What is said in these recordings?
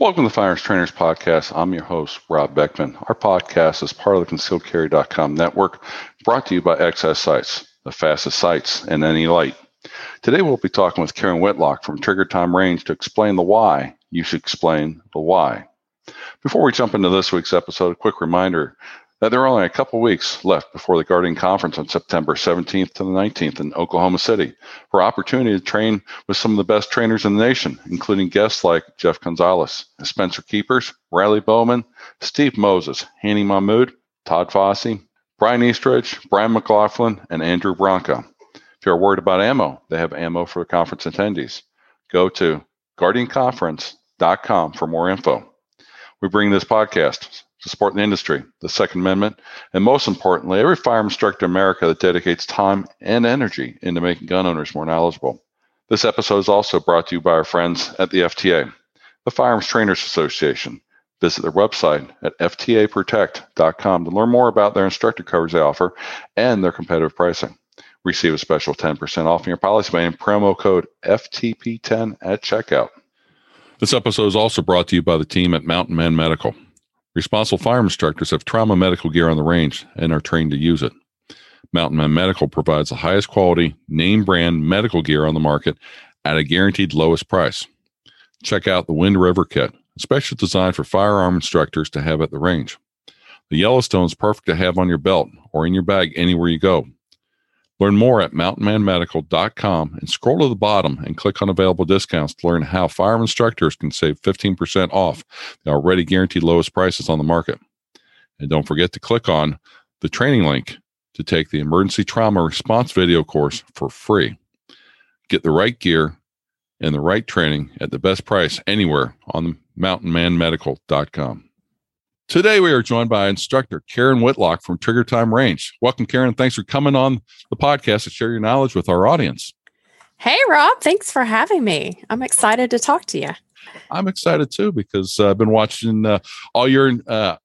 Welcome to the Firearms Trainers Podcast. I'm your host, Rob Beckman. Our podcast is part of the ConcealedCarry.com network, brought to you by XS Sights, the fastest sights in any light. Today we'll be talking with Karen Whitlock from Trigger Time Range to explain the why you should explain the why. Before we jump into this week's episode, a quick reminder that there are only a couple weeks left before the Guardian Conference on September 17th to the 19th in Oklahoma City for opportunity to train with some of the best trainers in the nation, including guests like Jeff Gonzalez, Spencer Keepers, Riley Bowman, Steve Moses, Hanny Mahmoud, Todd Fossey, Brian Eastridge, Brian McLaughlin, and Andrew Branca. If you're worried about ammo, they have ammo for conference attendees. Go to guardianconference.com for more info. We bring this podcast to support the industry, the Second Amendment, and most importantly, every firearm instructor in America that dedicates time and energy into making gun owners more knowledgeable. This episode is also brought to you by our friends at the FTA, the Firearms Trainers Association. Visit their website at ftaprotect.com to learn more about their instructor coverage they offer and their competitive pricing. Receive a special 10% off your policy by promo code FTP10 at checkout. This episode is also brought to you by the team at Mountain Man Medical. Responsible fire instructors have trauma medical gear on the range and are trained to use it. Mountain Man Medical provides the highest quality, name brand medical gear on the market at a guaranteed lowest price. Check out the Wind River Kit, especially designed for firearm instructors to have at the range. The Yellowstone is perfect to have on your belt or in your bag anywhere you go. Learn more at mountainmanmedical.com and scroll to the bottom and click on available discounts to learn how firearm instructors can save 15% off the already guaranteed lowest prices on the market. And don't forget to click on the training link to take the emergency trauma response video course for free. Get the right gear and the right training at the best price anywhere on mountainmanmedical.com. Today, we are joined by instructor Karen Whitlock from Trigger Time Range. Welcome, Karen. Thanks for coming on the podcast to share your knowledge with our audience. Hey, Rob. Thanks for having me. I'm excited to talk to you. I'm excited too because uh, I've been watching uh, all your uh,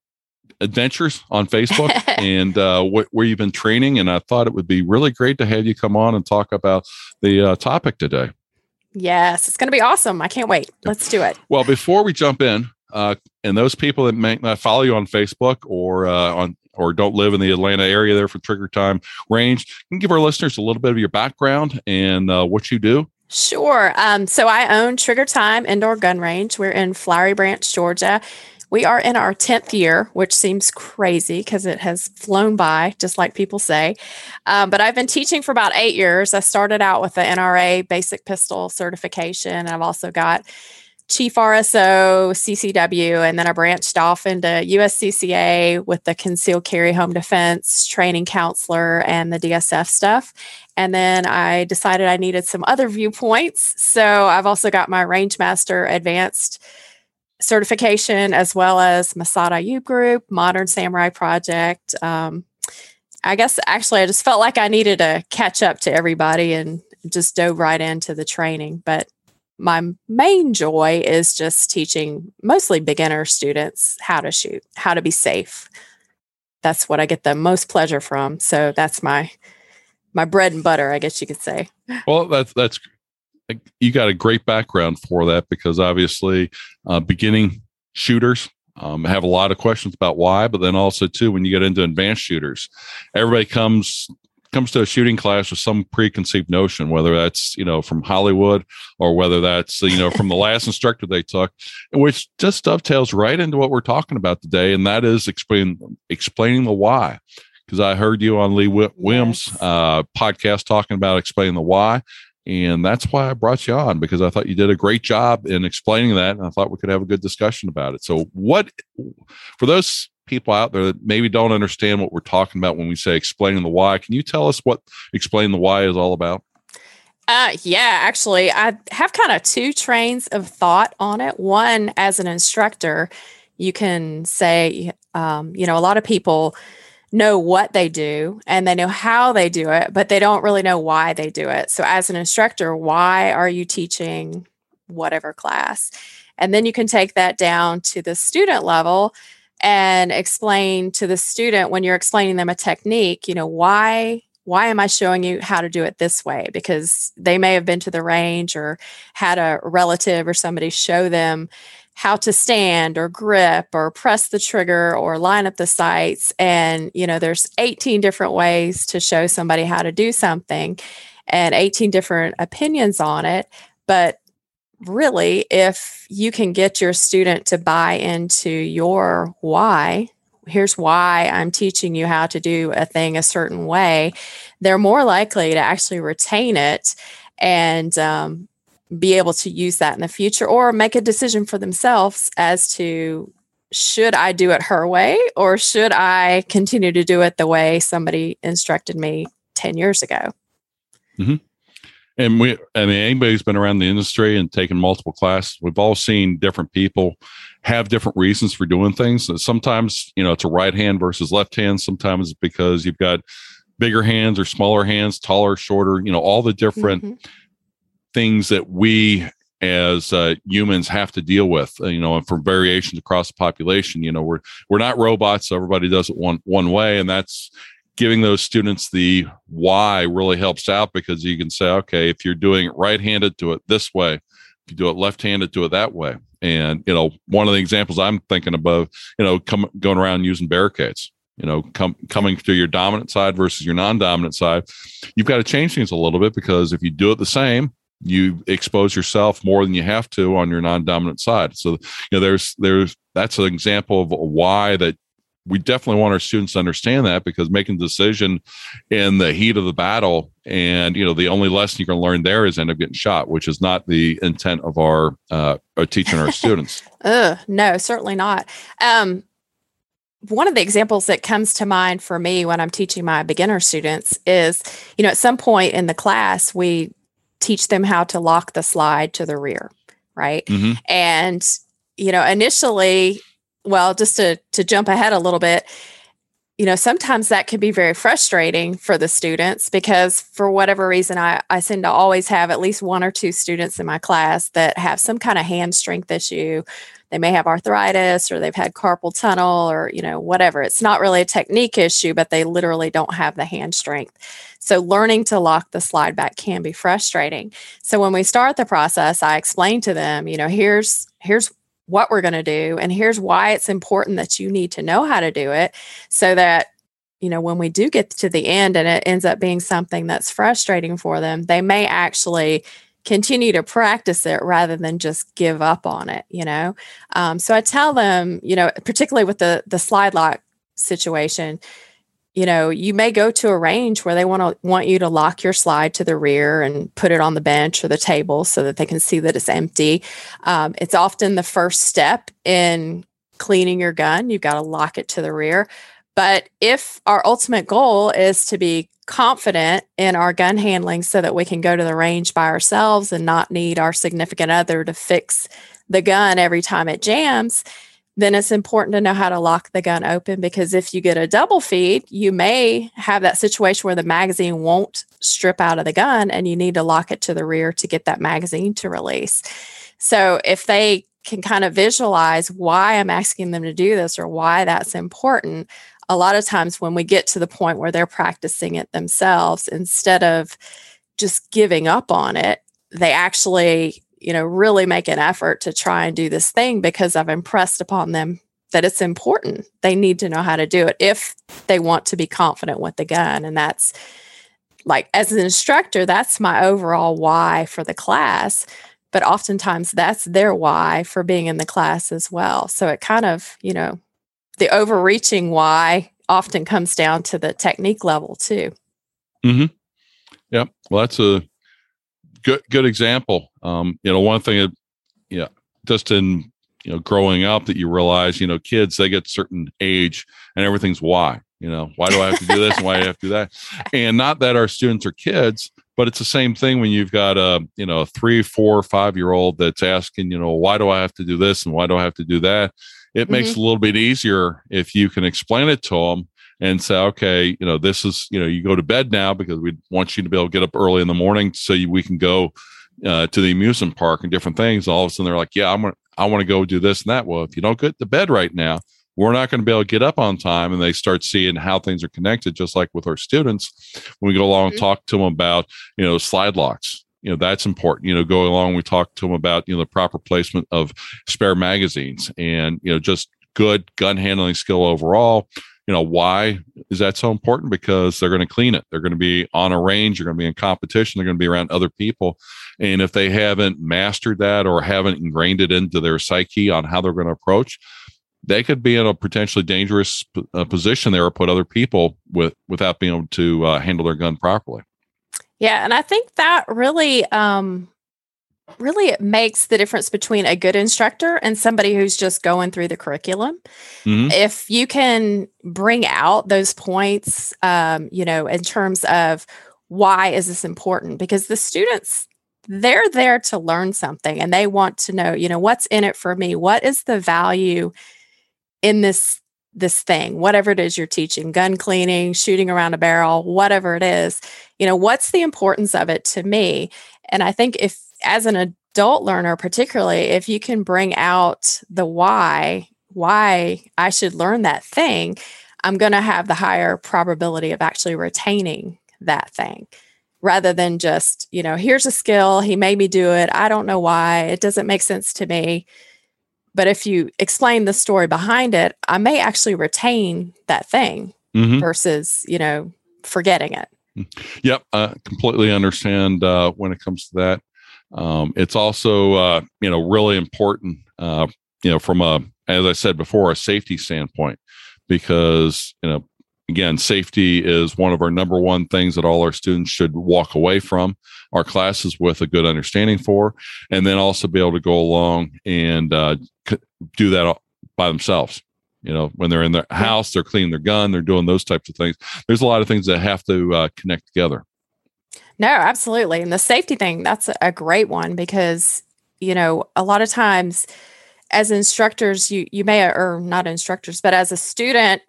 adventures on Facebook and uh, wh- where you've been training. And I thought it would be really great to have you come on and talk about the uh, topic today. Yes, it's going to be awesome. I can't wait. Let's do it. Well, before we jump in, uh, and those people that may not follow you on Facebook or uh, on or don't live in the Atlanta area there for Trigger Time Range, can give our listeners a little bit of your background and uh, what you do. Sure. Um, so I own Trigger Time Indoor Gun Range. We're in Flowery Branch, Georgia. We are in our 10th year, which seems crazy because it has flown by, just like people say. Um, but I've been teaching for about eight years. I started out with the NRA basic pistol certification. I've also got chief RSO, CCW, and then I branched off into USCCA with the concealed carry home defense training counselor and the DSF stuff. And then I decided I needed some other viewpoints. So I've also got my Rangemaster advanced certification as well as Massad Ayoob Group, Modern Samurai Project. Um, I guess actually I just felt like I needed to catch up to everybody and just dove right into the training. But my main joy is just teaching mostly beginner students how to shoot, how to be safe. That's what I get the most pleasure from. So that's my my bread and butter, I guess you could say. Well, that's that's you got a great background for that because obviously, uh, beginning shooters um, have a lot of questions about why, but then also too when you get into advanced shooters, everybody comes comes to a shooting class with some preconceived notion, whether that's you know from Hollywood or whether that's you know from the last instructor they took, which just dovetails right into what we're talking about today, and that is explain explaining the why. Because I heard you on Lee Williams' yes. uh, podcast talking about explaining the why, and that's why I brought you on because I thought you did a great job in explaining that, and I thought we could have a good discussion about it. So, what for those people out there that maybe don't understand what we're talking about when we say explaining the why. Can you tell us what explain the why is all about? Uh, yeah, actually, I have kind of two trains of thought on it. One, as an instructor, you can say, um, you know, a lot of people know what they do and they know how they do it, but they don't really know why they do it. So, as an instructor, why are you teaching whatever class? And then you can take that down to the student level and explain to the student when you're explaining them a technique, you know, why why am I showing you how to do it this way? Because they may have been to the range or had a relative or somebody show them how to stand or grip or press the trigger or line up the sights and you know there's 18 different ways to show somebody how to do something and 18 different opinions on it but really if you can get your student to buy into your why here's why I'm teaching you how to do a thing a certain way, they're more likely to actually retain it and um, be able to use that in the future or make a decision for themselves as to should I do it her way or should I continue to do it the way somebody instructed me 10 years ago? Mm-hmm. And we, I mean, anybody who's been around the industry and taken multiple classes, we've all seen different people have different reasons for doing things. Sometimes, you know, it's a right hand versus left hand. Sometimes it's because you've got bigger hands or smaller hands, taller, shorter, you know, all the different mm-hmm. things that we as uh, humans have to deal with, uh, you know, and from variations across the population, you know, we're we're not robots. So everybody does it one one way, and that's giving those students the why really helps out because you can say, okay, if you're doing it right-handed, do it this way. If you do it left-handed, do it that way. And you know, one of the examples I'm thinking about, you know, come going around using barricades you know com- coming to your dominant side versus your non-dominant side you've got to change things a little bit because if you do it the same you expose yourself more than you have to on your non-dominant side so you know there's there's that's an example of why that we definitely want our students to understand that because making a decision in the heat of the battle and you know the only lesson you can learn there is end up getting shot which is not the intent of our uh teaching our students Ugh, no certainly not um one of the examples that comes to mind for me when I'm teaching my beginner students is, you know, at some point in the class, we teach them how to lock the slide to the rear, right? Mm-hmm. And, you know, initially, well, just to to jump ahead a little bit, you know, sometimes that can be very frustrating for the students because for whatever reason, I, I seem to always have at least one or two students in my class that have some kind of hand strength issue. They may have arthritis or they've had carpal tunnel or you know whatever. It's not really a technique issue but they literally don't have the hand strength. So learning to lock the slide back can be frustrating. So when we start the process i explain to them you know here's here's what we're going to do and here's why it's important that you need to know how to do it so that you know when we do get to the end and it ends up being something that's frustrating for them they may actually continue to practice it rather than just give up on it you know? Um, so i tell them you know particularly with the the slide lock situation you know you may go to a range where they want to want you to lock your slide to the rear and put it on the bench or the table so that they can see that it's empty. Um, it's often the first step in cleaning your gun. You've got to lock it to the rear. But if our ultimate goal is to be confident in our gun handling so that we can go to the range by ourselves and not need our significant other to fix the gun every time it jams, then it's important to know how to lock the gun open because if you get a double feed, you may have that situation where the magazine won't strip out of the gun and you need to lock it to the rear to get that magazine to release. So if they can kind of visualize why I'm asking them to do this or why that's important, a lot of times when we get to the point where they're practicing it themselves, instead of just giving up on it, they actually, you know, really make an effort to try and do this thing because I've impressed upon them that it's important. They need to know how to do it if they want to be confident with the gun. And that's like, as an instructor, that's my overall why for the class. But oftentimes that's their why for being in the class as well. So it kind of, you know, the overreaching why often comes down to the technique level too. Mm-hmm. Yeah. Well, that's a good good example. Um, you know, one thing that, yeah, just in you know growing up that you realize, you know, kids they get certain age and everything's why. You know, why do I have to do this and why do I have to do that? And not that our students are kids, but it's the same thing when you've got a you know a three, four, five year old that's asking, you know, why do I have to do this and why do I have to do that? it mm-hmm. makes it a little bit easier if you can explain it to them and say, okay, you know, this is, you know, you go to bed now because we want you to be able to get up early in the morning so you, we can go uh, to the amusement park and different things. All of a sudden they're like, yeah, I'm gonna, I want to go do this and that. Well, if you don't get to bed right now, we're not going to be able to get up on time. And they start seeing how things are connected, just like with our students when we go along mm-hmm. and talk to them about, you know, slide locks you know that's important you know go along we talk to them about you know the proper placement of spare magazines and you know just good gun handling skill overall you know why is that so important? Because they're going to clean it. They're going to be on a range. They're going to be in competition. They're going to be around other people. And if they haven't mastered that or haven't ingrained it into their psyche on how they're going to approach they could be in a potentially dangerous uh, position there or put other people with without being able to uh, handle their gun properly. Yeah and i think that really um really it makes the difference between a good instructor and somebody who's just going through the curriculum mm-hmm. if you can bring out those points um, you know in terms of why is this important because the students they're there to learn something and they want to know you know what's in it for me what is the value in this this thing whatever it is you're teaching gun cleaning shooting around a barrel whatever it is you know what's the importance of it to me and i think if as an adult learner, particularly, if you can bring out the why, why I should learn that thing, I'm going to have the higher probability of actually retaining that thing rather than just, you know, here's a skill. He made me do it. I don't know why. It doesn't make sense to me. But if you explain the story behind it, I may actually retain that thing mm-hmm. versus, you know, forgetting it. Yep, I completely understand uh, when it comes to that. Um, it's also, uh, you know, really important, uh, you know, from a, as I said before, a safety standpoint, because, you know, again, safety is one of our number one things that all our students should walk away from our classes with a good understanding for, and then also be able to go along and uh, c- do that by themselves. You know, when they're in their house, they're cleaning their gun, they're doing those types of things. There's a lot of things that have to uh, connect together. No, absolutely. And the safety thing, that's a great one because, you know, a lot of times as instructors, you you may or not instructors, but as a student,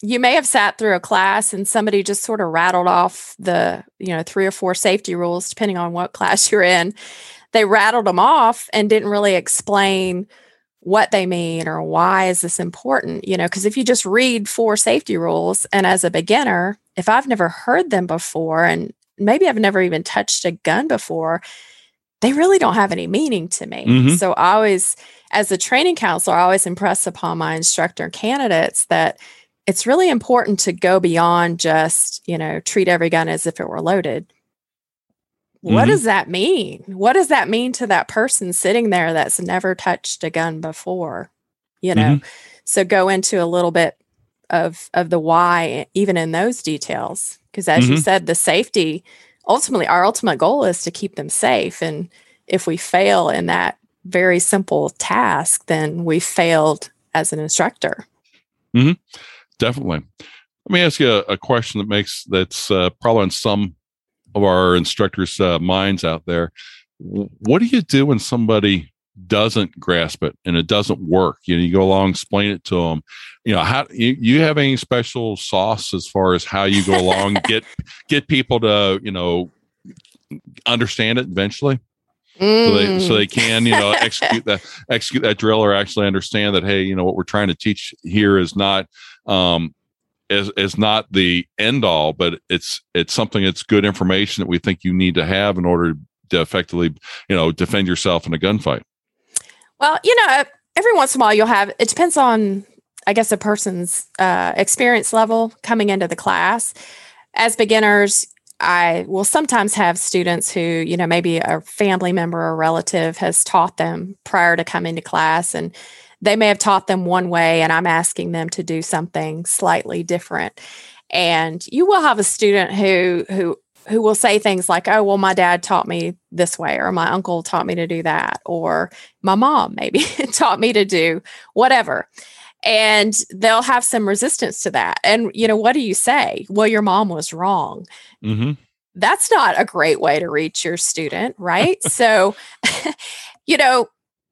you may have sat through a class and somebody just sort of rattled off the, you know, three or four safety rules depending on what class you're in. They rattled them off and didn't really explain what they mean or why is this important you know because if you just read four safety rules and as a beginner if i've never heard them before and maybe I've never even touched a gun before, they really don't have any meaning to me. Mm-hmm. So I always, as a training counselor, I always impress upon my instructor candidates that it's really important to go beyond just, you know, treat every gun as if it were loaded. Mm-hmm. What does that mean? What does that mean to that person sitting there that's never touched a gun before? You know, mm-hmm. so go into a little bit of of the why even in those details because as mm-hmm. you said the safety ultimately our ultimate goal is to keep them safe and if we fail in that very simple task then we failed as an instructor mm-hmm. Definitely. Let me ask you a, a question that makes that's uh, probably on some of our instructors uh, minds out there. What do you do when somebody doesn't grasp it and it doesn't work? You know you go along explain it to them you know how you, you have any special sauce as far as how you go along get get people to you know understand it eventually mm. so they so they mm. can you know execute that execute that drill or actually understand that hey you know what we're trying to teach here is not um is is not the end all but it's it's something that's good information that we think you need to have in order to effectively you know defend yourself in a gunfight well, you know, every once in a while you'll have, it depends on, I guess, a person's uh, experience level coming into the class. As beginners, I will sometimes have students who, you know, maybe a family member or relative has taught them prior to coming to class and they may have taught them one way and I'm asking them to do something slightly different. And you will have a student who who who will say things like, oh, well, my dad taught me this way, or my uncle taught me to do that, or my mom maybe taught me to do whatever. And they'll have some resistance to that. And, you know, what do you say? Well, your mom was wrong. Mm-hmm. That's not a great way to reach your student, right? so, you know,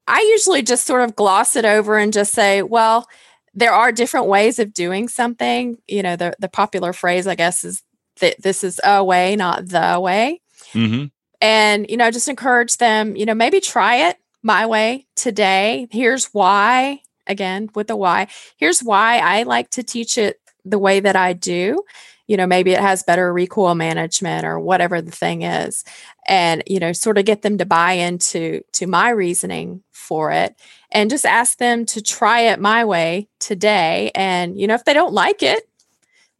I usually just sort of gloss it over and just say, well, there are different ways of doing something. You know, the, the popular phrase, I guess, is that this is a way, not the way. Mm-hmm. And, you know, just encourage them, you know, maybe try it my way today. Here's why, again, with the why. Here's why I like to teach it the way that I do. you know, maybe it has better recoil management or whatever the thing is. And, you know, sort of get them to buy into to my reasoning for it and just ask them to try it my way today. And, you know, if they don't like it,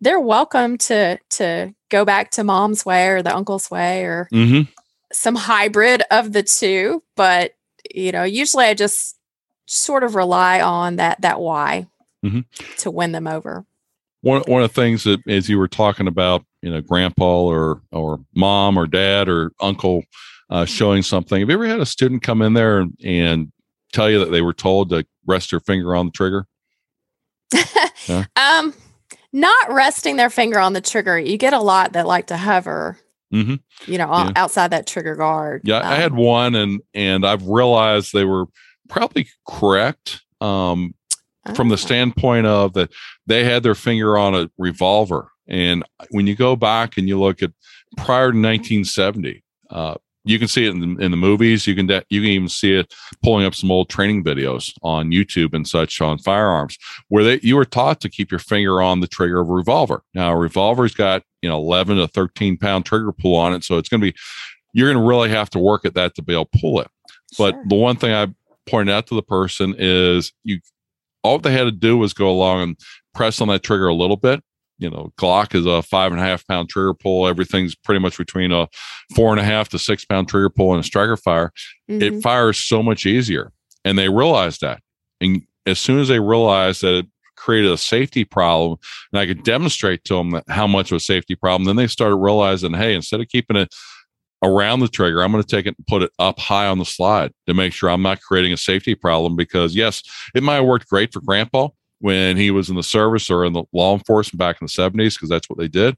they're welcome to to go back to mom's way or the uncle's way or Mm-hmm. some hybrid of the two. But, you know, usually I just sort of rely on that that why Mhm. to win them over. One one of the things that as you were talking about, you know, grandpa or or mom or dad or uncle uh, showing something. Have you ever had a student come in there and, and tell you that they were told to rest their finger on the trigger? Yeah. Um, not resting their finger on the trigger. You get a lot that like to hover, Mm-hmm. you know, Yeah. outside that trigger guard. Yeah, I had Um, one, and and I've realized they were probably correct um, from the oh, standpoint of that they had their finger on a revolver, and when you go back and you look at prior to 1970, uh, you can see it in the, in the movies. You can de- you can even see it pulling up some old training videos on YouTube and such on firearms, where they you were taught to keep your finger on the trigger of a revolver. Now, a revolver's got you know 11 to 13 pound trigger pull on it, so it's going to be you're going to really have to work at that to be able to pull it. But sure. the one thing I pointed out to the person is you all they had to do was go along and press on that trigger a little bit. You know, Glock is a five and a half pound trigger pull. Everything's pretty much between a four and a half to six pound trigger pull and a striker fire. Mhm. It fires so much easier. And they realized that. And as soon as they realized that it created a safety problem, and I could demonstrate to them how much of a safety problem, then they started realizing, hey, instead of keeping it around the trigger, I'm going to take it and put it up high on the slide to make sure I'm not creating a safety problem. Because yes, it might have worked great for grandpa when he was in the service or in the law enforcement back in the 70s, because that's what they did.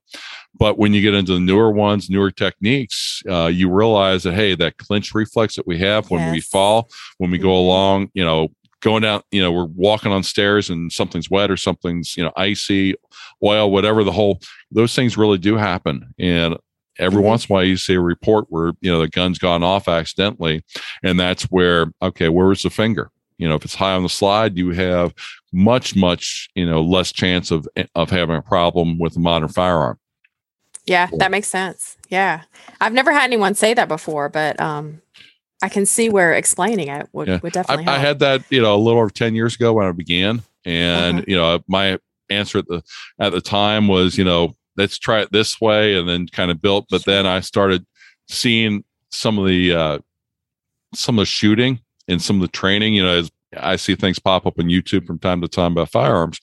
But when you get into the newer ones, newer techniques, uh, you realize that, hey, that clinch reflex that we have when we fall, when we go Mhm. along, you know, going down, you know, we're walking on stairs and something's wet or something's, you know, icy, oil, whatever the whole, those things really do happen. And every Mhm. once in a while you see a report where, you know, the gun's gone off accidentally. And that's where, okay, where was the finger? You know, if it's high on the slide, you have much, much, you know, less chance of of having a problem with a modern firearm. Yeah, that makes sense. Yeah. I've never had anyone say that before, but um I can see where explaining it would, Yeah. would definitely I help. had that, you know, a little over 10 years ago when I began. And, Uh-huh. you know, my answer at the at the time was, you know, let's try it this way and then kind of built. But then I started seeing some of the uh some of the shooting and some of the training, you know, as I see things pop up on YouTube from time to time about firearms.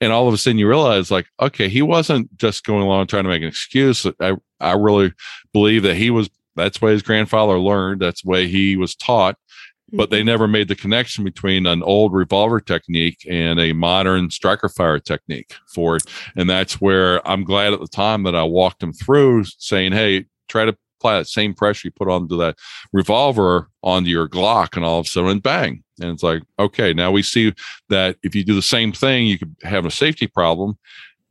And all of a sudden you realize like, okay, he wasn't just going along trying to make an excuse. I I really believe that he was that's way his grandfather learned. That's the way he was taught but they Mhm. never made the connection between an old revolver technique and a modern striker fire technique for it. And that's where I'm glad at the time that I walked them through saying, Hey, try to apply that same pressure you put onto that revolver onto your Glock and all of a sudden bang. And it's like, okay, now we see that if you do the same thing, you could have a safety problem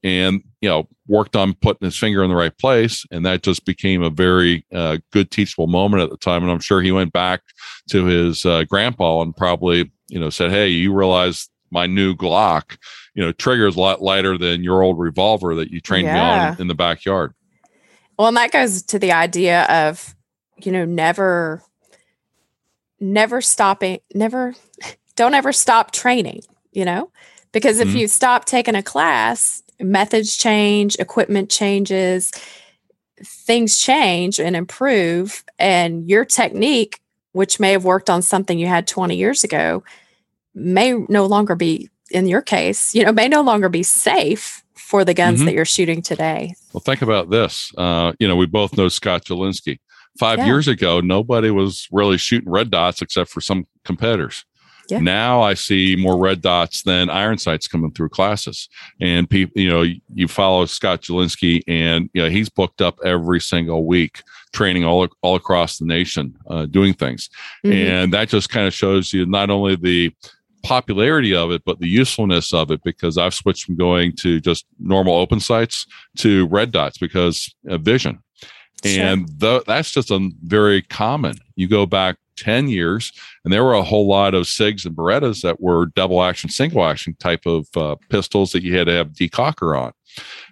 and you know worked on putting his finger in the right place and that just became a very uh, good teachable moment at the time and i'm sure he went back to his uh, grandpa and probably you know said hey you realize my new glock you know triggers a lot lighter than your old revolver that you trained me on in the backyard. Well, and that goes to the idea of, you know, never, never stopping, never, don't ever stop training, you know, because if Mhm. you stop taking a class, methods change, equipment changes, things change and improve, and your technique, which may have worked on something you had 20 years ago, may no longer be, in your case, you know, may no longer be safe for the guns Mhm. that you're shooting today. well think about this uh, you know we both know scott Jedlinski. five Yeah. years ago nobody was really shooting red dots except for some competitors Yeah. now i see more red dots than iron sights coming through classes and people you know you follow scott Jedlinski, and you know he's booked up every single week training all, all across the nation uh, doing things Mhm. and that just kind of shows you not only the popularity of it but the usefulness of it because i've switched from going to just normal open sights to red dots because of vision Sure. and that's just a very common you go back 10 years and there were a whole lot of sigs and berettas that were double action single action type of uh, pistols that you had to have decocker on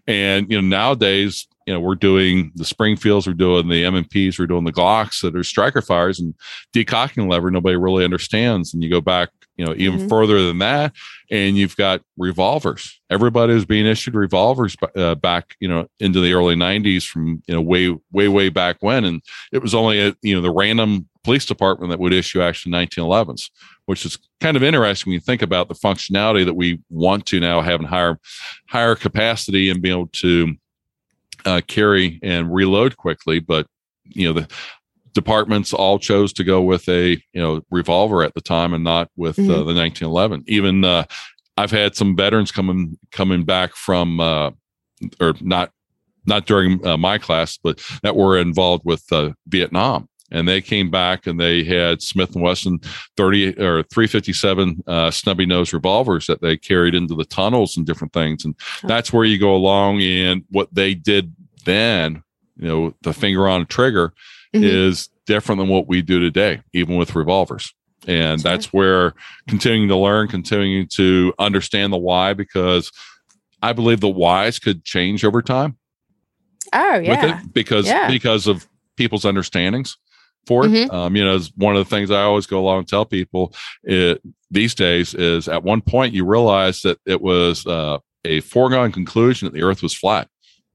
And you know, nowadays, you know, we're doing the Springfields, we're doing the M&Ps, we're doing the Glocks that are striker fires and decocking lever. Nobody really understands. And you go back, you know, even mm-hmm. further than that, and you've got revolvers. Everybody was being issued revolvers uh, back, you know, into the early '90s from you know way, way, way back when, and it was only a, you know the random police department that would issue actually 1911s, which is kind of interesting when you think about the functionality that we want to now have in higher, higher capacity and be able to uh, carry and reload quickly. But you know the departments all chose to go with a you know revolver at the time and not with uh, mm-hmm. uh, the 1911. Even uh, I've had some veterans coming coming back from uh, or not not during uh, my class, but that were involved with uh, Vietnam. And they came back and they had Smith and Wesson 30 or 357 uh, snubby nose revolvers that they carried into the tunnels and different things. And that's where you go along. And what they did then, you know, the finger on a trigger mm-hmm. is different than what we do today, even with revolvers. And sure. that's where continuing to learn, continuing to understand the why, because I believe the whys could change over time. Oh yeah, because yeah. because of people's understandings for it. Mm-hmm. Um, you know, one of the things I always go along and tell people it, these days is at one point you realize that it was uh, a foregone conclusion that the Earth was flat.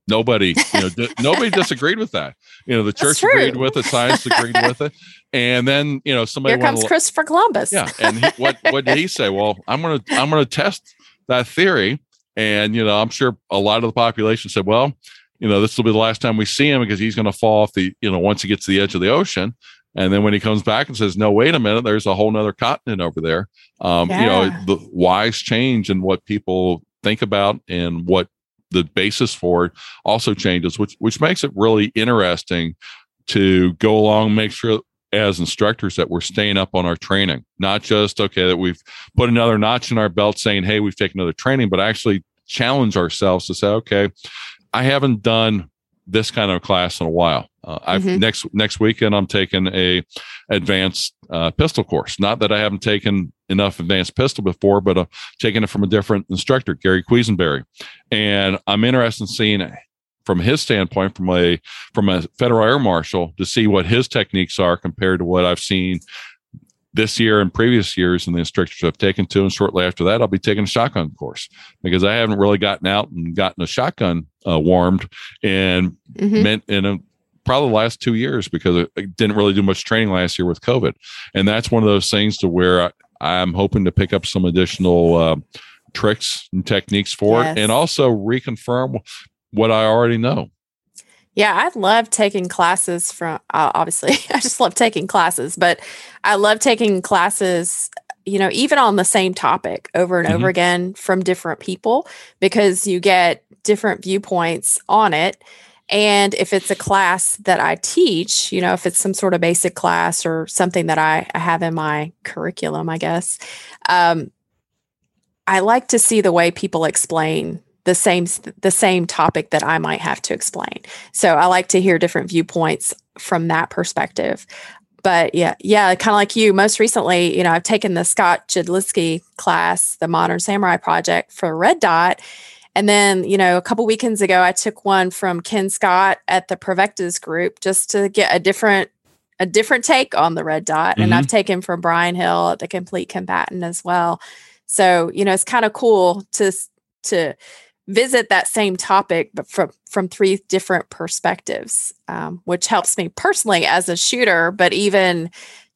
Nobody, you know, d- nobody disagreed with that. You know, the church agreed with it, science agreed with it, and then you know somebody here comes Christopher Columbus. Yeah, and he, what what did he say? Well, I'm gonna I'm gonna test that theory, and you know, I'm sure a lot of the population said, well, you know, this will be the last time we see him because he's going to fall off the you know once he gets to the edge of the ocean. And then when he comes back and says, "No, wait a minute, there's a whole nother continent over there," um, yeah. you know, the wise change in what people think about and what the basis for it also changes, which which makes it really interesting to go along, make sure as instructors that we're staying up on our training, not just okay that we've put another notch in our belt, saying, "Hey, we've taken another training," but actually challenge ourselves to say, "Okay, I haven't done this kind of class in a while. Uh, I've mm-hmm. next next weekend I'm taking a advanced uh, pistol course. Not that I haven't taken enough advanced pistol before, but uh, taking it from a different instructor, Gary Quesenberry, and I'm interested in seeing from his standpoint, from a from a federal air marshal, to see what his techniques are compared to what I've seen this year and previous years and the instructors I've taken to. And shortly after that, I'll be taking a shotgun course because I haven't really gotten out and gotten a shotgun uh, warmed and mm-hmm. meant in a, probably the last two years because I didn't really do much training last year with COVID. And that's one of those things to where I, am hoping to pick up some additional uh, tricks and techniques for yes. it and also reconfirm what I already know. Yeah, I love taking classes from uh, obviously, I just love taking classes, but I love taking classes, you know, even on the same topic over and mm-hmm. over again from different people because you get different viewpoints on it. And if it's a class that I teach, you know, if it's some sort of basic class or something that I, I have in my curriculum, I guess, um, I like to see the way people explain the same the same topic that I might have to explain. So I like to hear different viewpoints from that perspective. But yeah, yeah, kind of like you. Most recently, you know, I've taken the Scott Jedlinski class, the Modern Samurai Project for Red Dot. And then, you know, a couple weekends ago, I took one from Ken Scott at the Provectas group just to get a different a different take on the red dot. Mm-hmm. And I've mm-hmm. taken from Brian Hill at the Complete Combatant as well. So, you know, it's kind of cool to to visit that same topic but from from three different perspectives um, which helps me personally as a shooter but even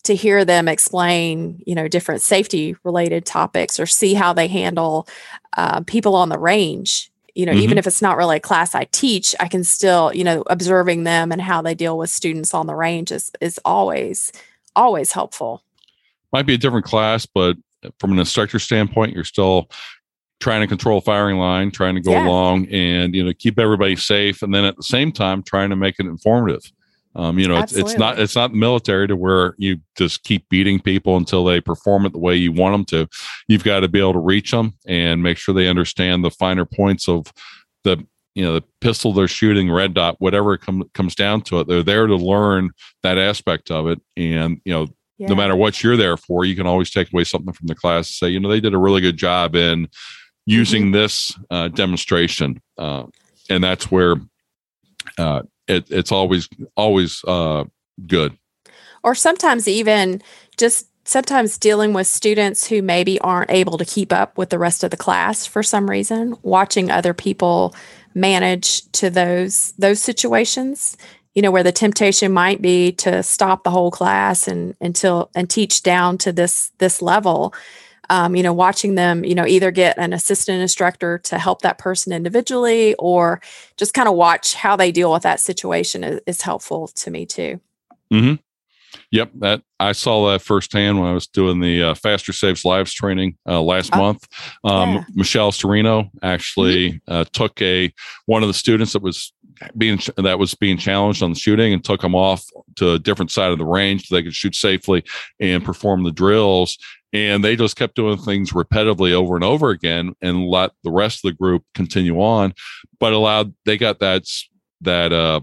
to hear them explain you know different safety related topics or see how they handle uh, people on the range you know mm-hmm. even if it's not really a class i teach i can still you know observing them and how they deal with students on the range is is always always helpful might be a different class but from an instructor standpoint you're still trying to control firing line, trying to go yeah. along and you know keep everybody safe, and then at the same time trying to make it informative. Um, you know, it's, it's, not it's not military to where you just keep beating people until they perform it the way you want them to. You've got to be able to reach them and make sure they understand the finer points of the you know the pistol they're shooting, red dot, whatever it com- comes down to it. They're there to learn that aspect of it, and you know. Yeah. No matter what you're there for, you can always take away something from the class. Say, you know, they did a really good job in using this uh, demonstration, uh, and that's where uh, it, it's always always uh, good. Or sometimes even just sometimes dealing with students who maybe aren't able to keep up with the rest of the class for some reason, watching other people manage to those those situations you know where the temptation might be to stop the whole class and until and teach down to this this level um, you know watching them you know either get an assistant instructor to help that person individually or just kind of watch how they deal with that situation is, is helpful to me too mm-hmm. Yep, that I saw that firsthand when I was doing the uh, Faster Saves Lives training uh, last oh, month. Um, yeah. Michelle Cerino actually mm-hmm. uh, took a one of the students that was being that was being challenged on the shooting and took them off to a different side of the range so they could shoot safely and perform the drills. And they just kept doing things repetitively over and over again and let the rest of the group continue on, but allowed they got that that uh,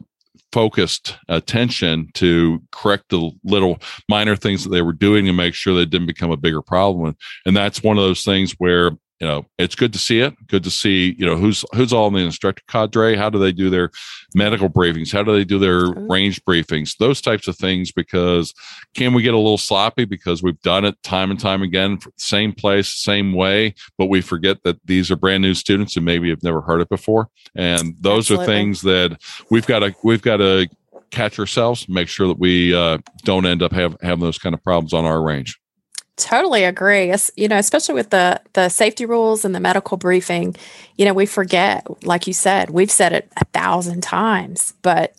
focused attention to correct the little minor things that they were doing and make sure they didn't become a bigger problem. And that's one of those things where you know it's good to see it. Good to see you know who's who's all in the instructor cadre? How do they do their medical briefings? How do they do their range briefings? Those types of things because can we get a little sloppy? Because we've done it time and time again same place same way but we forget that these are brand new students who maybe have never heard it before. And those Absolutely. are things that we've got to we've got to catch ourselves make sure that we uh, don't end up have, having those kind of problems on our range Totally agree. It's, you know, especially with the the safety rules and the medical briefing, you know, we forget, like you said, we've said it a thousand times, but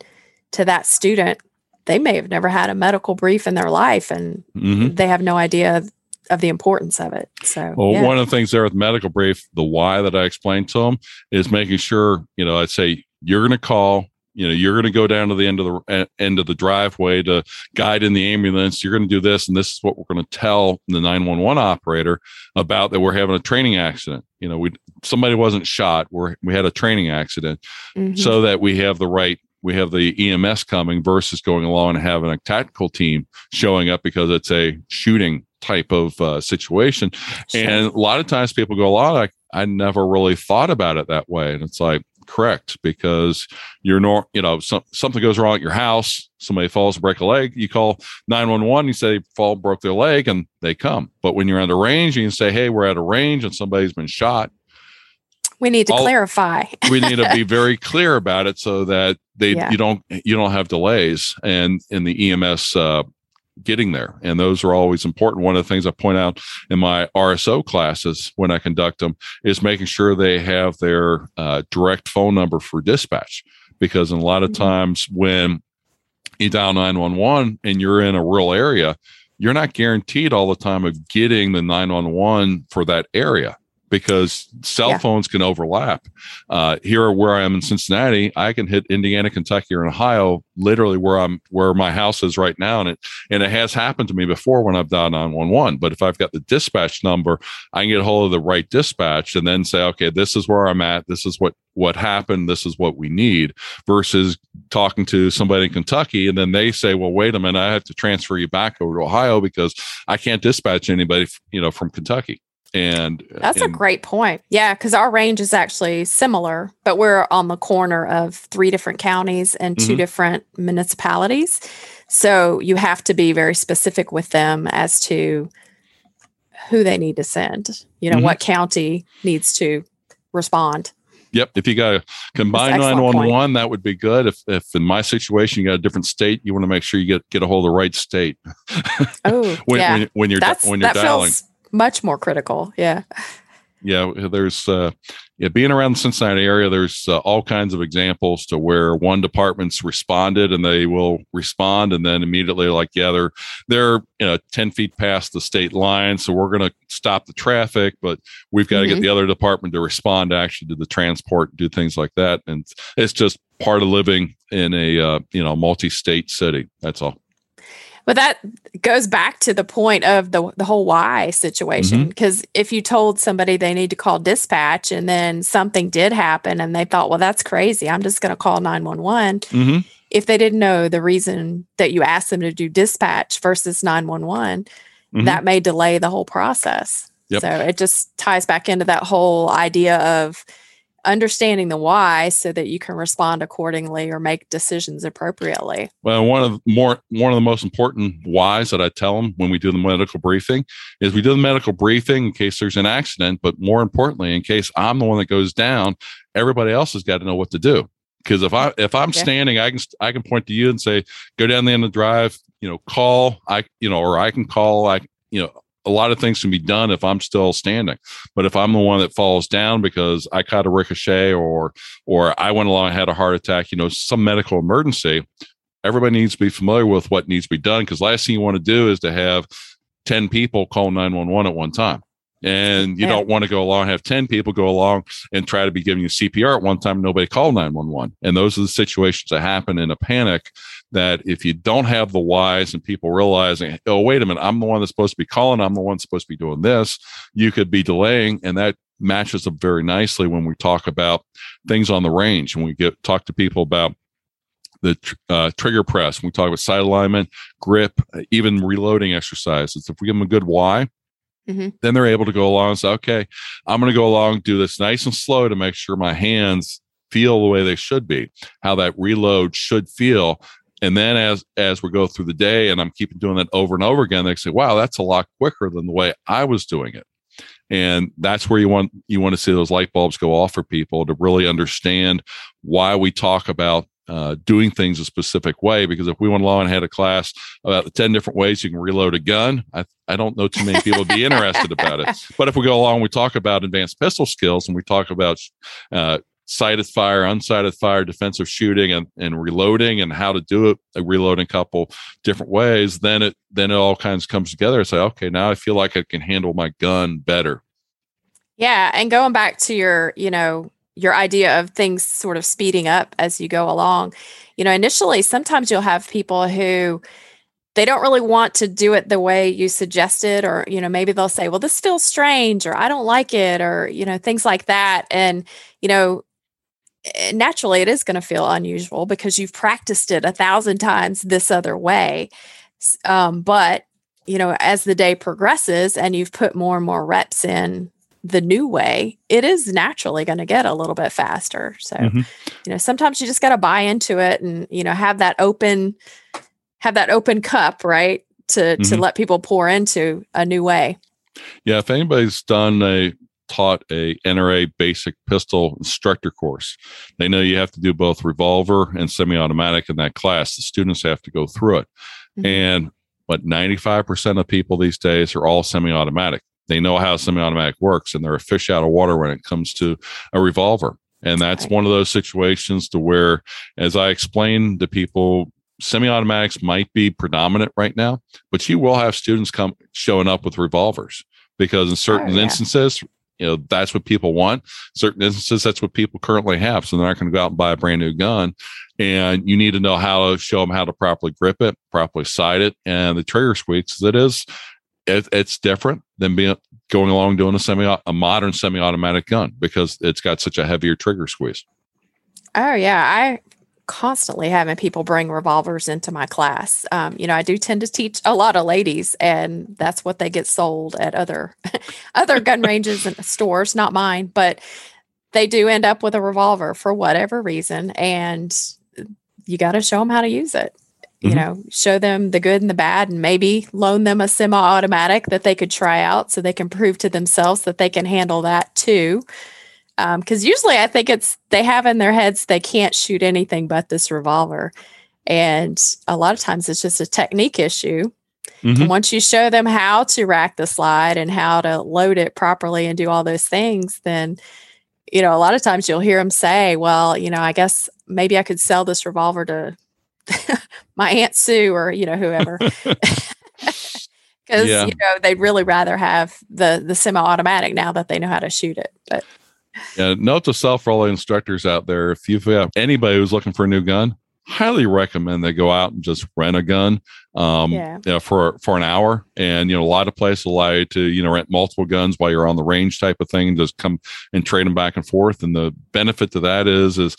to that student, they may have never had a medical brief in their life and mm-hmm. they have no idea of the importance of it. So, well, yeah. one of the things there with medical brief, the why that I explained to them is making sure, you know, I'd say you're going to call you know you're going to go down to the end of the end of the driveway to guide in the ambulance. You're going to do this and this is what we're going to tell the 911 operator about that we're having a training accident. You know we somebody wasn't shot. We we had a training accident. Mm-hmm. so that we have the right we have the EMS coming versus going along and having a tactical team showing up because it's a shooting type of uh, situation. Sure. and a lot of times people go a lot like I never really thought about it that way. And it's like correct because you're not, you know, some, something goes wrong at your house, somebody falls, break a leg, you call 911, you say fall, broke their leg, and they come. But when you're on the range, you can say, hey, we're at a range and somebody's been shot. We need to all, clarify. we need to be very clear about it so that they yeah. you don't you don't have delays and in the EMS uh, getting there. And those are always important. One of the things I point out in my RSO classes when I conduct them is making sure they have their uh, direct phone number for dispatch. Because in a lot of mm-hmm. times when you dial 911 and you're in a rural area, you're not guaranteed all the time of getting the 911 for that area because cell yeah. phones can overlap. Uh, here, where I am in Cincinnati, I can hit Indiana, Kentucky, or Ohio, literally where I'm, where my house is right now, and it and it has happened to me before when I've dialed nine one one. But if I've got the dispatch number, I can get a hold of the right dispatch and then say, okay, this is where I'm at. This is what what happened. This is what we need. Versus talking to somebody in Kentucky, and then they say, well, wait a minute, I have to transfer you back over to Ohio because I can't dispatch anybody, you know, from Kentucky. And that's and, a great point. Yeah, because our range is actually similar, but we're on the corner of three different counties and 2 mm-hmm. different municipalities. So you have to be very specific with them as to who they need to send. You know, mm-hmm. what county needs to respond. Yep. If you got a combined 911, that would be good. If, if in my situation, you got a different state, you want to make sure you get, get a hold of the right state. Oh, when, yeah. when, when, you're, That's, when you're dialing. Feels, much more critical. Yeah. Yeah, there's uh, yeah, being around the Cincinnati area. There's uh, all kinds of examples to where one department's responded and they will respond, and then immediately like, yeah, they're they're you know ten feet past the state line, so we're going to stop the traffic, but we've got to mm-hmm. get the other department to respond to actually to the transport, do things like that, and it's just part of living in a uh, you know multi-state city. That's all. But that goes back to the point of the the whole why situation. Because mm-hmm. if you told somebody they need to call dispatch and then something did happen and they thought, well, that's crazy, I'm just going to call 911. Mm-hmm. If they didn't know the reason that you asked them to do dispatch versus 911, mm-hmm. that may delay the whole process. Yep. So it just ties back into that whole idea of understanding the why so that you can respond accordingly or make decisions appropriately. Well, one of more one of the most important whys that I tell them when we do the medical briefing is we do the medical briefing in case there's an accident, but more importantly, in case I'm the one that goes down, everybody else has got to know what to do. Because if I if I'm yeah. standing, I can I can point to you and say, go down the end of the drive, you know, call I you know, or I can call I you know a lot of things can be done if I'm still standing. But if I'm the one that falls down because I caught a ricochet or or I went along and had a heart attack, you know, some medical emergency, everybody needs to be familiar with what needs to be done because last thing you want to do is to have 10 people call 911 at one time. And you yeah. don't want to go along, have 10 people go along and try to be giving you CPR at one time. Nobody call 911. And those are the situations that happen in a panic that if you don't have the whys and people realizing, oh, wait a minute, I'm the one that's supposed to be calling, I'm the one supposed to be doing this, you could be delaying. And that matches up very nicely when we talk about things on the range and we get talk to people about the uh, trigger press. when we talk about sight alignment, grip, even reloading exercises. If we give them a good why, mm-hmm. then they're able to go along and say, okay, I'm going to go along, do this nice and slow to make sure my hands feel the way they should be, how that reload should feel and then as as we go through the day and i'm keeping doing that over and over again they say wow that's a lot quicker than the way i was doing it. And that's where you want you want to see those light bulbs go off for people to really understand why we talk about uh, doing things a specific way because if we went along and had a class about the 10 different ways you can reload a gun i, I don't know too many people would be interested about it. But if we go along we talk about advanced pistol skills and we talk about uh, sighted fire, unsighted fire, defensive shooting, and, and reloading, and how to do it, a reloading couple different ways, then it then it all kinds comes together. It's like, okay, now I feel like I can handle my gun better. Yeah, and going back to your, you know, your idea of things sort of speeding up as you go along, you know, initially sometimes you'll have people who they don't really want to do it the way you suggested or you know maybe they'll say well this feels strange or i don't like it or you know things like that and you know naturally it is going to feel unusual because you've practiced it a thousand times this other way. Um, but you know, as the day progresses and you've put more and more reps in the new way, it is naturally going to get a little bit faster. So, mm-hmm. you know, sometimes you just got to buy into it and, you know, have that open, have that open cup, right. To, mm-hmm. to let people pour into a new way. Yeah. If anybody's done a taught a NRA basic pistol instructor course. They know you have to do both revolver and semi automatic in that class. The students have to go through it. Mm-hmm. And but 95% of people these days are all semi automatic. They know how semi automatic works and they're a fish out of water when it comes to a revolver. And that's one of those situations to where, as I explain to people, semi-automatics might be predominant right now, but you will have students come showing up with revolvers because in certain oh, yeah. instances, you know that's what people want. Certain instances that's what people currently have so they're not going to go out and buy a brand new gun and you need to know how to show them how to properly grip it properly sight it and the trigger squeeze it is it, it's different than being going along doing a semi a modern semi-automatic gun because it's got such a heavier trigger squeeze. Oh yeah i constantly having people bring revolvers into my class. Um, you know, I do tend to teach a lot of ladies, and that's what they get sold at other other gun ranges and stores, not mine. But they do end up with a revolver for whatever reason, and you got to show them how to use it. Mm-hmm. You know, show them the good and the bad, and maybe loan them a semi-automatic that they could try out, so they can prove to themselves that they can handle that too because um, usually I think it's they have in their heads they can't shoot anything but this revolver, and a lot of times it's just a technique issue. Mm-hmm. once you show them how to rack the slide and how to load it properly and do all those things, then you know a lot of times you'll hear them say, "Well, you know, I guess maybe I could sell this revolver to my aunt Sue or you know whoever." because yeah. you know they'd really rather have the the semi-automatic now that they know how to shoot it but yeah, note to self for all the instructors out there: if you have anybody who's looking for a new gun, highly recommend they go out and just rent a gun um, yeah. You know, for for an hour. And you know, a lot of places allow you to you know rent multiple guns while you're on the range type of thing, just come and trade them back and forth. And the benefit to that is is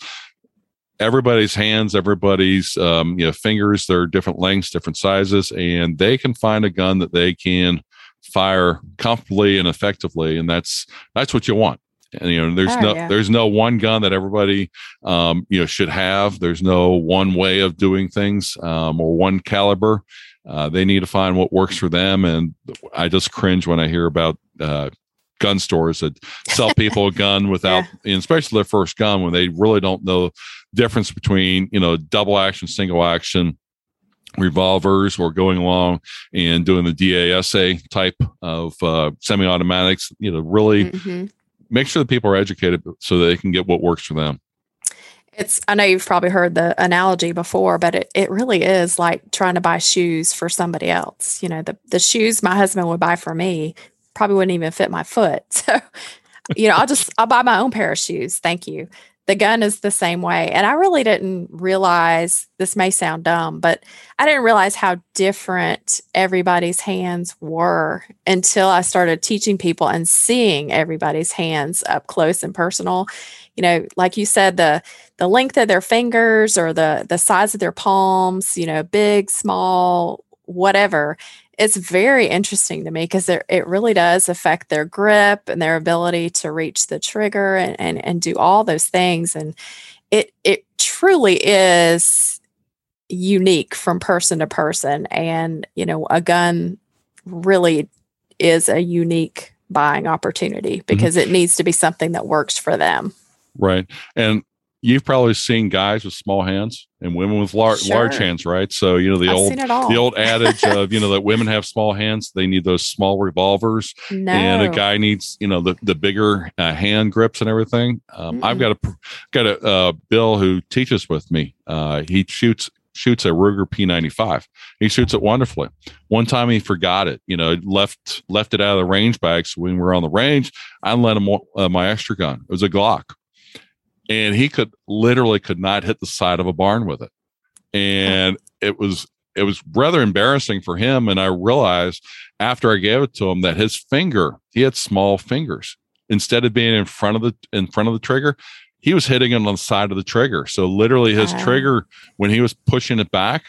everybody's hands, everybody's um, you know fingers, they're different lengths, different sizes, and they can find a gun that they can fire comfortably and effectively, and that's that's what you want. And you know, there's Oh, no yeah. there's no one gun that everybody um, you know should have. There's no one way of doing things um, or one caliber. Uh, they need to find what works for them. And I just cringe when I hear about uh, gun stores that sell people a gun without, and especially their first gun, when they really don't know difference between you know double action, single action revolvers or going along and doing the DASA type of uh, semi-automatics. You know, really Mhm. Make sure that people are educated so they can get what works for them. It's I know you've probably heard the analogy before, but it, it really is like trying to buy shoes for somebody else. You know, the the shoes my husband would buy for me probably wouldn't even fit my foot. So, you know, I'll just I'll buy my own pair of shoes. Thank you. The gun is the same way. And I really didn't realize this may sound dumb, but I didn't realize how different everybody's hands were until I started teaching people and seeing everybody's hands up close and personal. You know, like you said, the the length of their fingers or the the size of their palms, you know, big, small, whatever. It's very interesting to me because it really does affect their grip and their ability to reach the trigger and, and and do all those things. And it it truly is unique from person to person. And you know, a gun really is a unique buying opportunity mm-hmm. because it needs to be something that works for them. Right. And you've probably seen guys with small hands and women with lar- large hands, right? So, you know, the I've old seen it all. the old adage of, you know, that women have small hands, they need those small revolvers no. and a guy needs, you know, the the bigger uh, hand grips and everything. Um, I've got a got a uh, Bill who teaches with me. Uh, he shoots shoots a Ruger P95. He shoots it wonderfully. One time he forgot it, you know, left left it out of the range bag. So when we were on the range, I let him uh, my extra gun. It was a Glock, and he could literally could not hit the side of a barn with it, and it was it was rather embarrassing for him. And I realized after I gave it to him that his finger he had small fingers. Instead of being in front of the in front of the trigger, he was hitting it on the side of the trigger. So literally his Ah. trigger when he was pushing it back,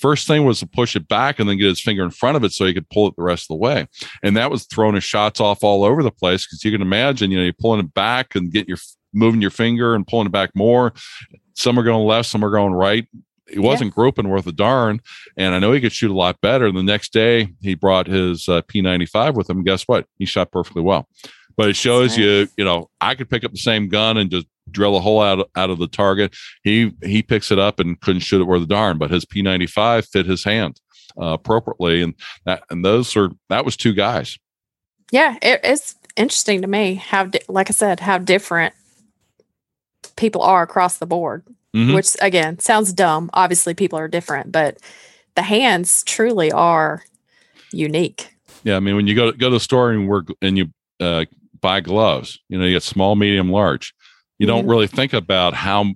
first thing was to push it back and then get his finger in front of it so he could pull it the rest of the way. And that was throwing his shots off all over the place because you can imagine, you know, you're pulling it back and get your moving your finger and pulling it back more. Some are going left, some are going right. He wasn't grouping worth a darn, and I know he could shoot a lot better. The next day, he brought his uh, P95 with him. Guess what? He shot perfectly well. But it shows Nice. you, you know, I could pick up the same gun and just drill a hole out out of the target. He he picks it up and couldn't shoot it worth a darn. But his P95 fit his hand uh, appropriately, and that and those are that was two guys. Yeah, it, it's interesting to me how, di- like I said, how different people are across the board. Mhm. Which again sounds dumb. Obviously, people are different, but the hands truly are unique. Yeah, I mean, when you go go to the store and work and you uh, buy gloves, you know, you get small, medium, large. You don't Mhm. really think about how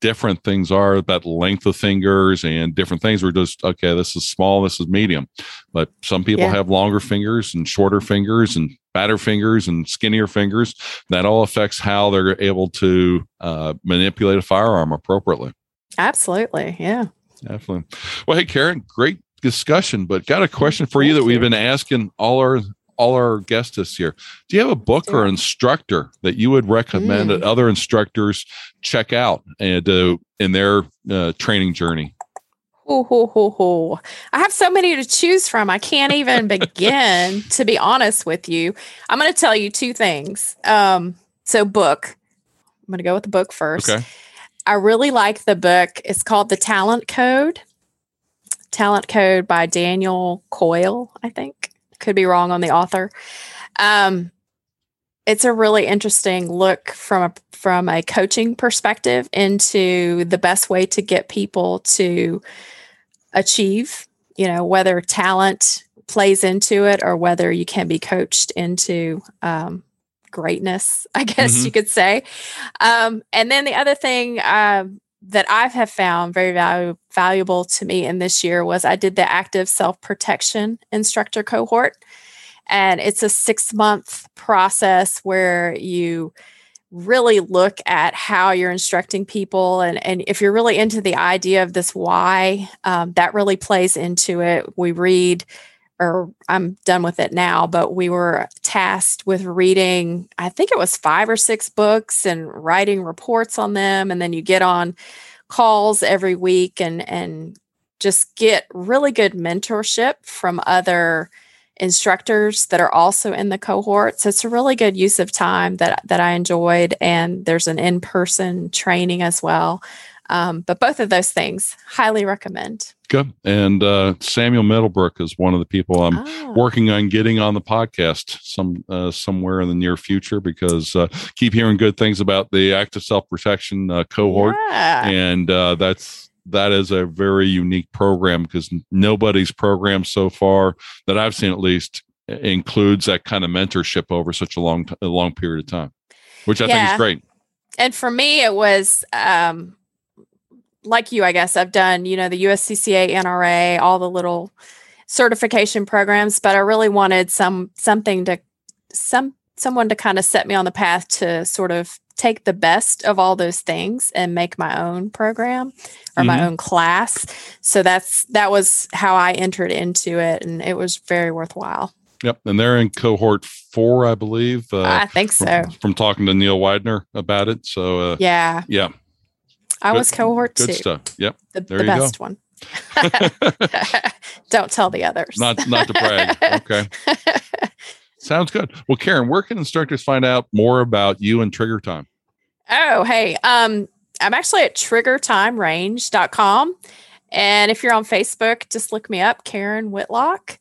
different things are about length of fingers and different things. We're just okay. This is small. This is medium. But some people Yeah. have longer fingers and shorter fingers and fatter fingers and skinnier fingers. That all affects how they're able to uh, manipulate a firearm appropriately. Absolutely, yeah. Definitely. Well, hey, Karen, great discussion, but got a question for you Thank that we've you. been asking all our all our guests this year. Do you have a book or instructor that you would recommend Mm. that other instructors check out and uh, in their uh, training journey? Ho, ho, ho, ho. I have so many to choose from. I can't even begin, to be honest with you. I'm going to tell you two things. Um, so, book. I'm going to go with the book first. Okay. I really like the book. It's called The Talent Code. Talent Code by Daniel Coyle, I think. Could be wrong on the author. Um, it's a really interesting look from a from a coaching perspective into the best way to get people to achieve, you know, whether talent plays into it or whether you can be coached into um, greatness, I guess Mhm. you could say. Um, and then the other thing um, that I have found very valu- valuable to me in this year was I did the active self protection instructor cohort. And it's a six month process where you really look at how you're instructing people. And, and if you're really into the idea of this why, um, that really plays into it. We read or I'm done with it now, but we were tasked with reading, I think it was five or six books and writing reports on them. And then you get on calls every week and, and just get really good mentorship from other instructors that are also in the cohort. So it's a really good use of time that, that I enjoyed. And there's an in person training as well. Um, but both of those things, highly recommend. Good. And uh, Samuel Middlebrook is one of the people I'm oh. working on getting on the podcast some uh, somewhere in the near future because uh, keep hearing good things about the active self protection uh, cohort, yeah. and uh, that's that is a very unique program because nobody's program so far that I've seen at least includes that kind of mentorship over such a long a long period of time, which I yeah. think is great. And for me, it was um, like you, I guess I've done, you know, the USCCA, NRA, all the little certification programs, but I really wanted some something to some someone to kind of set me on the path to sort of take the best of all those things and make my own program or mm-hmm. my own class. So that's that was how I entered into it and it was very worthwhile. Yep, and they're in cohort four, I believe. Uh, I think so. From, from, talking to Neil Widener about it, so uh, yeah, yeah, I good, was cohort good two. stuff. Yep. The, the best go. one. Don't tell the others. Not not to brag. Okay. Sounds good. Well, Karen, where can instructors find out more about you and Trigger Time? Oh, hey. Um, I'm actually at triggertimerange.com. And if you're on Facebook, just look me up, Karen Whitlock.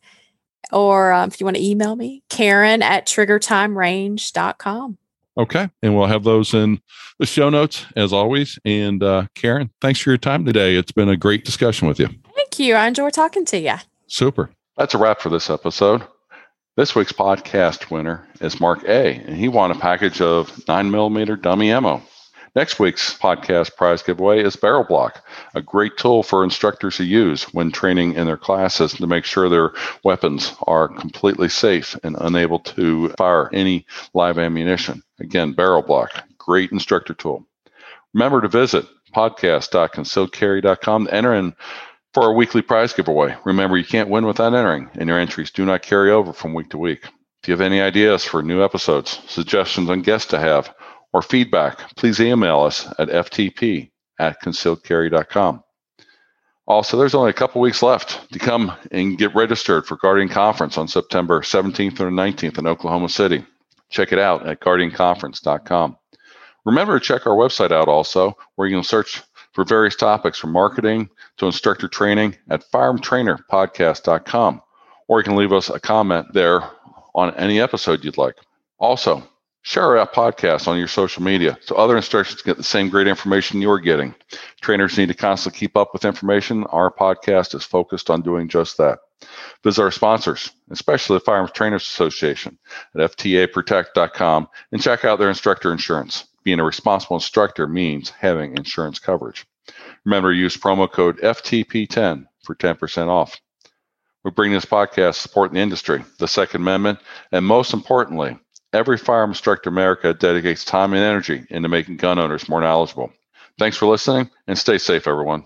Or um, if you want to email me, Karen at triggertimerange.com. Okay. And we'll have those in the show notes as always. And uh, Karen, thanks for your time today. It's been a great discussion with you. Thank you. I enjoy talking to you. Super. That's a wrap for this episode. This week's podcast winner is Mark A., and he won a package of 9 millimeter dummy ammo. Next week's podcast prize giveaway is Barrel Block, a great tool for instructors to use when training in their classes to make sure their weapons are completely safe and unable to fire any live ammunition. Again, Barrel Block, great instructor tool. Remember to visit podcast.concealedcarry.com to enter in for our weekly prize giveaway. Remember, you can't win without entering, and your entries do not carry over from week to week. If you have any ideas for new episodes, suggestions on guests to have, or feedback, please email us at ftp at concealedcarry.com. Also, there's only a couple weeks left to come and get registered for Guardian Conference on September 17th or 19th in Oklahoma City. Check it out at guardianconference.com. Remember to check our website out also, where you can search for various topics from marketing to instructor training at firearmtrainerpodcast.com, or you can leave us a comment there on any episode you'd like. Also, Share our podcast on your social media so other instructors get the same great information you're getting. Trainers need to constantly keep up with information. Our podcast is focused on doing just that. Visit our sponsors, especially the Firearms Trainers Association at FTAProtect.com and check out their instructor insurance. Being a responsible instructor means having insurance coverage. Remember, use promo code FTP10 for 10% off. We bring this podcast supporting the industry, the Second Amendment, and most importantly, Every firearm instructor in America dedicates time and energy into making gun owners more knowledgeable. Thanks for listening and stay safe, everyone.